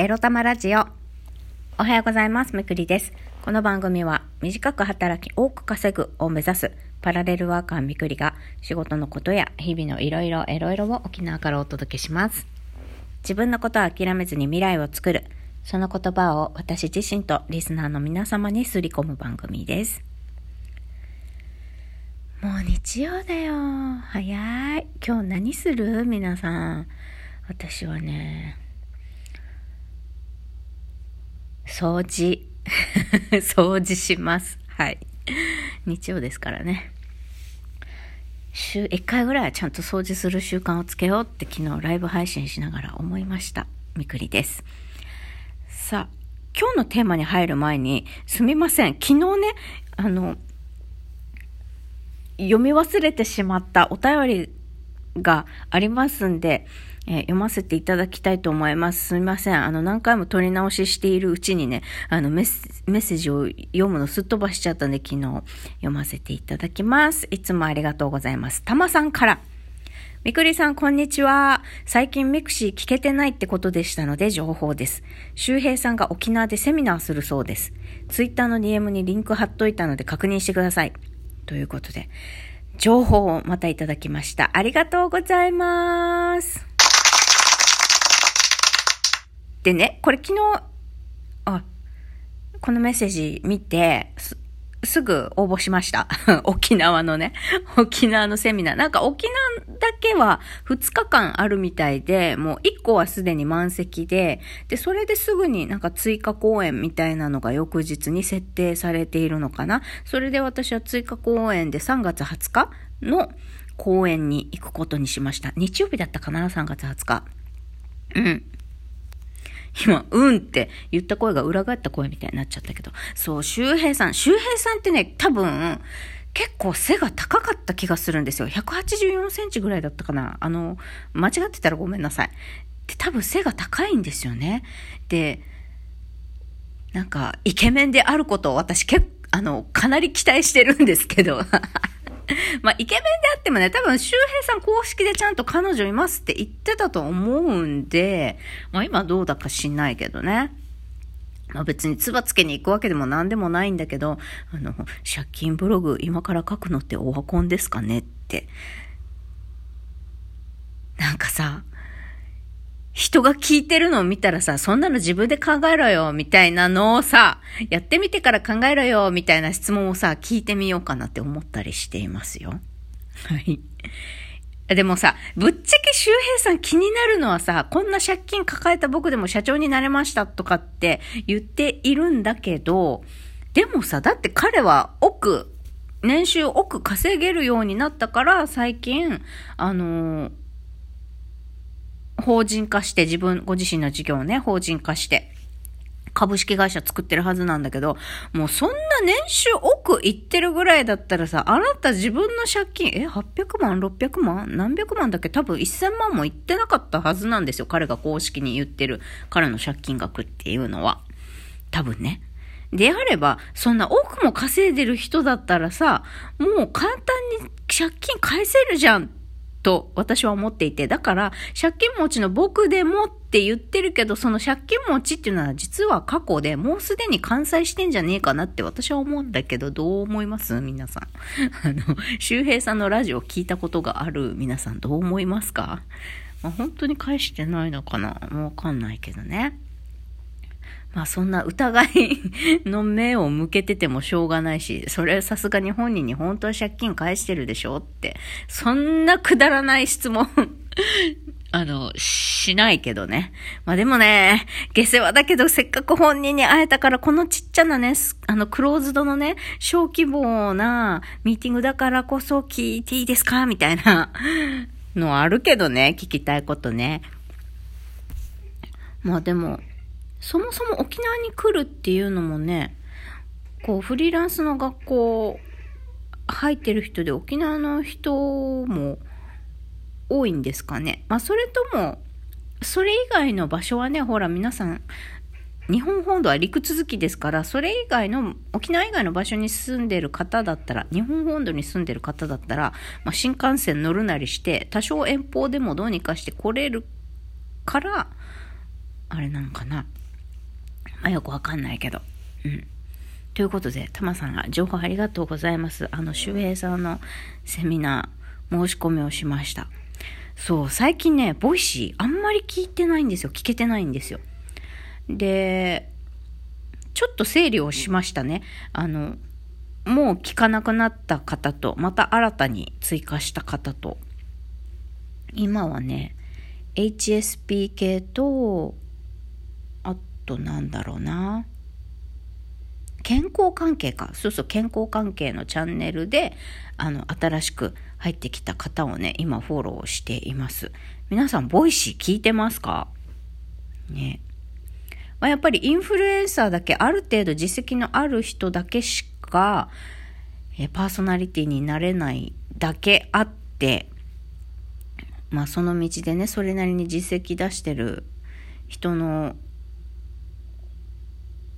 エロ玉ラジオ。おはようございます。むくりです。この番組は短く働き多く稼ぐを目指すパラレルワーカーみくりが仕事のことや日々のいろいろエロいろを沖縄からお届けします。自分のことを諦めずに未来を作る。その言葉を私自身とリスナーの皆様にすり込む番組です。もう日曜だよ。早い。今日何する？皆さん。私はね、掃除。掃除します。はい。日曜ですからね。週1回ぐらいはちゃんと掃除する習慣をつけようって昨日ライブ配信しながら思いました。みくりです。さあ、今日のテーマに入る前に、すみません。昨日ね、あの、読み忘れてしまったお便りがありますんで、えー読ませていただきたいと思います。すみません。あの、何回も取り直ししているうちにね、あのメッ、メッセージを読むのすっ飛ばしちゃったんで、昨日読ませていただきます。いつもありがとうございます。たまさんから。みくりさん、こんにちは。最近ボイシー聞けてないってことでしたので情報です。周平さんが沖縄でセミナーするそうです。ツイッターの DM にリンク貼っといたので確認してください。ということで、情報をまたいただきました。ありがとうございます。でね、これ昨日、あ、このメッセージ見て、す、すぐ応募しました。沖縄のね、沖縄のセミナー。なんか沖縄だけは2日間あるみたいで、もう1個はすでに満席で、で、それですぐになんか追加公演みたいなのが翌日に設定されているのかな。それで私は追加公演で3月20日の公演に行くことにしました。日曜日だったかな ?3 月20日。うん。今、うんって言った声が裏返った声みたいになっちゃったけど。そう、周平さん。周平さんってね、多分、結構背が高かった気がするんですよ。184センチぐらいだったかな。あの、間違ってたらごめんなさい。で、多分背が高いんですよね。で、なんか、イケメンであることを私結構、あの、かなり期待してるんですけど。まあ、イケメンであってもね、多分、周平さん公式でちゃんと彼女いますって言ってたと思うんで、まあ今どうだか知んないけどね。まあ別に唾つけに行くわけでも何でもないんだけど、あの、借金ブログ今から書くのってオワコンですかねって。なんかさ、人が聞いてるのを見たらさ、そんなの自分で考えろよ、みたいなのをさ、やってみてから考えろよ、みたいな質問をさ、聞いてみようかなって思ったりしていますよ。はい。でもさ、ぶっちゃけ周平さん気になるのはさ、こんな借金抱えた僕でも社長になれましたとかって言っているんだけど、でもさ、だって彼は億、年収億稼げるようになったから、最近、あのー法人化して、自分、ご自身の事業をね、法人化して、株式会社作ってるはずなんだけど、もうそんな年収億いってるぐらいだったらさ、あなた自分の借金、え、800万 ?600 万何百万だっけ多分1000万もいってなかったはずなんですよ。彼が公式に言ってる彼の借金額っていうのは。多分ね。であれば、そんな億も稼いでる人だったらさ、もう簡単に借金返せるじゃんと私は思っていて、だから借金持ちの僕でもって言ってるけど、その借金持ちっていうのは実は過去でもうすでに完済してんじゃねえかなって私は思うんだけど、どう思います？皆さん。あの、周平さんのラジオ聞いたことがある皆さんどう思いますか、まあ、本当に返してないのかな？わかんないけどね。まあそんな疑いの目を向けててもしょうがないし、それさすがに本人に本当は借金返してるでしょって、そんなくだらない質問 あの、しないけどね。まあでもね、下世話だけどせっかく本人に会えたから、このちっちゃなね、あの、クローズドのね、小規模なミーティングだからこそ聞いていいですかみたいなのあるけどね、聞きたいことね。まあでも、そもそも沖縄に来るっていうのもね、こう、フリーランスの学校入ってる人で沖縄の人も多いんですかね。まあ、それとも、それ以外の場所はね、ほら、皆さん、日本本土は陸続きですから、それ以外の、沖縄以外の場所に住んでる方だったら、日本本土に住んでる方だったら、まあ、新幹線乗るなりして、多少遠方でもどうにかして来れるから、あれなのかな。あ、よくわかんないけど。うん。ということで、たまさんが情報ありがとうございます。あの、周平さんのセミナー申し込みをしました。そう、最近ね、ボイシーあんまり聞いてないんですよ。聞けてないんですよ。で、ちょっと整理をしましたね。あの、もう聞かなくなった方と、また新たに追加した方と、今はね、HSP 系と、となんだろうな。健康関係か。そうそう、健康関係のチャンネルで、あの、新しく入ってきた方をね、今フォローしています。皆さん、ボイシー聞いてますか？ね。まあ、やっぱりインフルエンサーだけ、ある程度実績のある人だけしか、えパーソナリティになれないだけあって、まあその道でね、それなりに実績出してる人の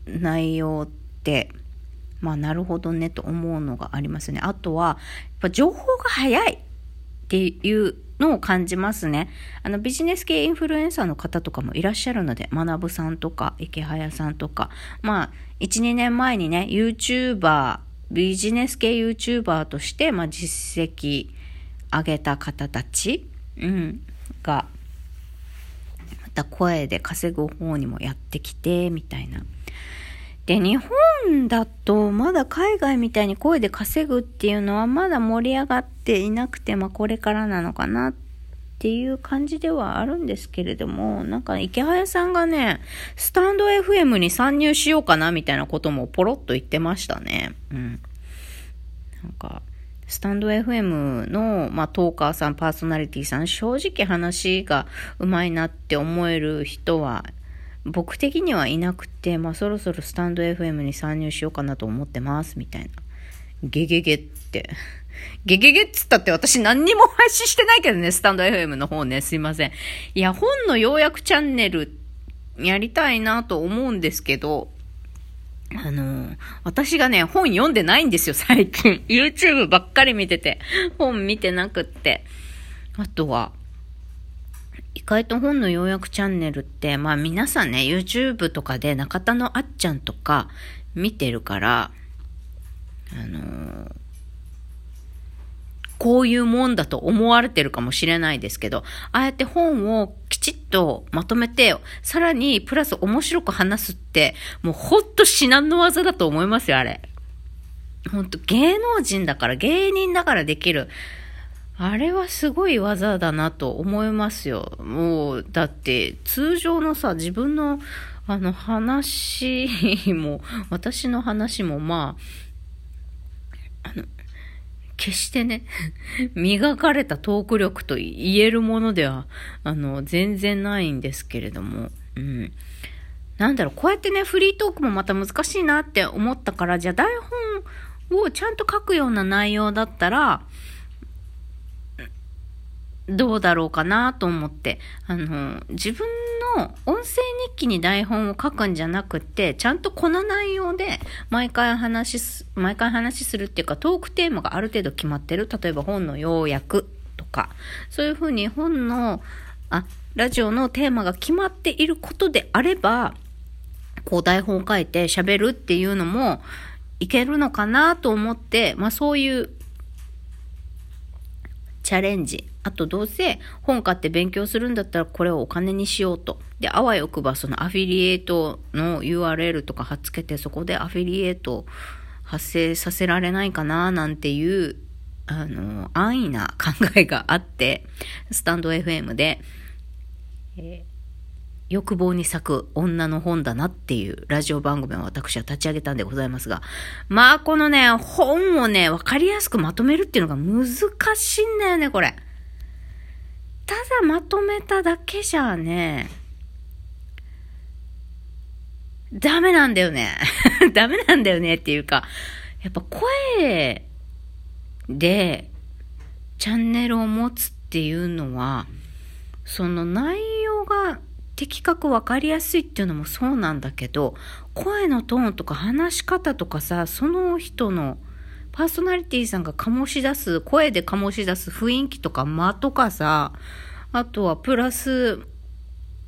内容って、まあなるほどねと思うのがありますね。あとは、やっぱ情報が早いっていうのを感じますね。あのビジネス系インフルエンサーの方とかもいらっしゃるので、学さんとか池早さんとか、まあ1、2年前にね、YouTuber、ビジネス系 YouTuber として、まあ実績上げた方たちうん、が、また声で稼ぐ方にもやってきて、みたいな。で、日本だとまだ海外みたいに声で稼ぐっていうのはまだ盛り上がっていなくて、まあこれからなのかなっていう感じではあるんですけれども、なんか池早さんがね、スタンド FM に参入しようかなみたいなこともポロッと言ってましたね。うん。なんか、スタンド FM の、まあ、トーカーさん、パーソナリティさん、正直話がうまいなって思える人は、僕的にはいなくて、まあ、そろそろスタンド FM に参入しようかなと思ってます、みたいな。ゲゲゲって。ゲゲゲっつったって私何にも配信してないけどね、スタンド FM の方ね、すいません。いや、本の要約チャンネルやりたいなと思うんですけど、あの、私がね、本読んでないんですよ、最近。YouTube ばっかり見てて。本見てなくって。あとは、意外と本の要約チャンネルって、まあ皆さんね、YouTube とかで中田のあっちゃんとか見てるから、あのこういうもんだと思われてるかもしれないですけど、ああやって本をきちっとまとめて、さらにプラス面白く話すって、もうほんと至難の技だと思いますよ、あれ。ほんと芸能人だから、芸人だからできる。あれはすごい技だなと思いますよ。もう、だって通常のさ、自分のあの話も、私の話もまあ、あの、決してね、磨かれたトーク力と言えるものでは、あの、全然ないんですけれども、うん。なんだろう、こうやってね、フリートークもまた難しいなって思ったから、じゃあ台本をちゃんと書くような内容だったら、どうだろうかなと思って、あの、自分の音声日記に台本を書くんじゃなくて、ちゃんとこの内容で毎回話す、毎回話するっていうかトークテーマがある程度決まってる。例えば本の要約とか、そういうふうに本の、あ、ラジオのテーマが決まっていることであれば、こう台本を書いて喋るっていうのもいけるのかなと思って、まあそういうチャレンジ。あとどうせ本買って勉強するんだったらこれをお金にしようと。で、あわよくばそのアフィリエイトの URL とか貼っつけてそこでアフィリエイト発生させられないかななんていう、あの、安易な考えがあって、スタンド FM で、えー欲望に咲く女の本だなっていうラジオ番組を私は立ち上げたんでございますが、まあこのね、本をね、わかりやすくまとめるっていうのが難しいんだよね、これ。ただまとめただけじゃね、ダメなんだよね。ダメなんだよねっていうか、やっぱ声でチャンネルを持つっていうのは、その内容が的確分かりやすいっていうのもそうなんだけど、声のトーンとか話し方とかさ、その人のパーソナリティさんが醸し出す、声で醸し出す雰囲気とか間とかさ、あとはプラス、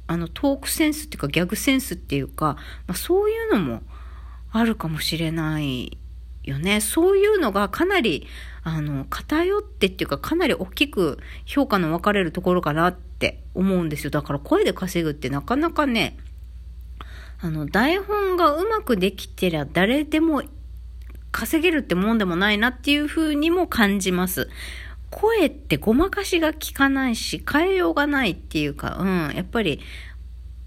あの、トークセンスっていうか、ギャグセンスっていうか、まあ、そういうのもあるかもしれないよね。そういうのがかなり、あの、偏ってっていうか、かなり大きく評価の分かれるところかなって思うんですよ。だから声で稼ぐってなかなかね、あの、台本がうまくできてりゃ誰でも稼げるってもんでもないなっていう風にも感じます。声ってごまかしが効かないし、変えようがないっていうか、うん、やっぱり、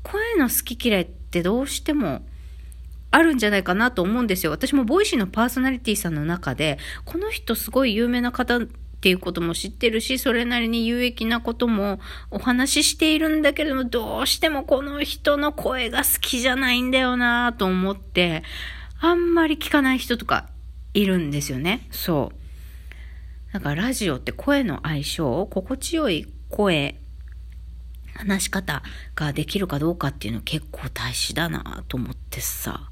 声の好き嫌いってどうしても、あるんじゃないかなと思うんですよ。私もボイシーのパーソナリティさんの中で、この人すごい有名な方っていうことも知ってるし、それなりに有益なこともお話ししているんだけれども、どうしてもこの人の声が好きじゃないんだよなと思って、あんまり聞かない人とかいるんですよね。そう。なんかラジオって声の相性、心地よい声、話し方ができるかどうかっていうの結構大事だなと思ってさ。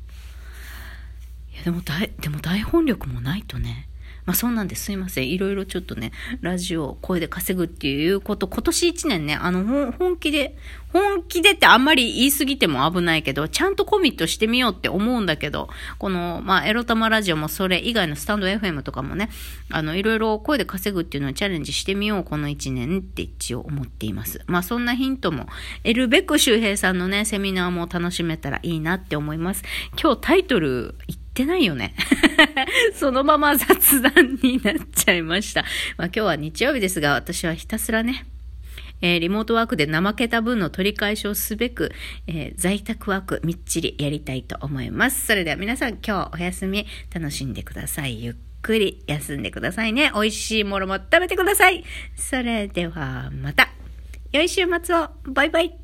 いやでも大、でも台本力もないとね、まあそんなんですすいません。いろいろちょっとね、ラジオ、声で稼ぐっていうこと、今年1年ね、あの、本気で、本気でってあんまり言い過ぎても危ないけど、ちゃんとコミットしてみようって思うんだけど、この、まあ、エロ玉ラジオもそれ以外のスタンド FM とかもね、あの、いろいろ声で稼ぐっていうのをチャレンジしてみよう、この1年って一応思っています。まあ、そんなヒントも得るべく周平さんのね、セミナーも楽しめたらいいなって思います。今日タイトル言ってないよね。そのまま雑談になっちゃいました。まあ今日は日曜日ですが、私はひたすらね、えー、リモートワークで怠けた分の取り返しをすべく、えー、在宅ワークみっちりやりたいと思います。それでは皆さん今日お休み楽しんでください。ゆっくり休んでくださいね。美味しいものも食べてください。それではまた。良い週末を。バイバイ。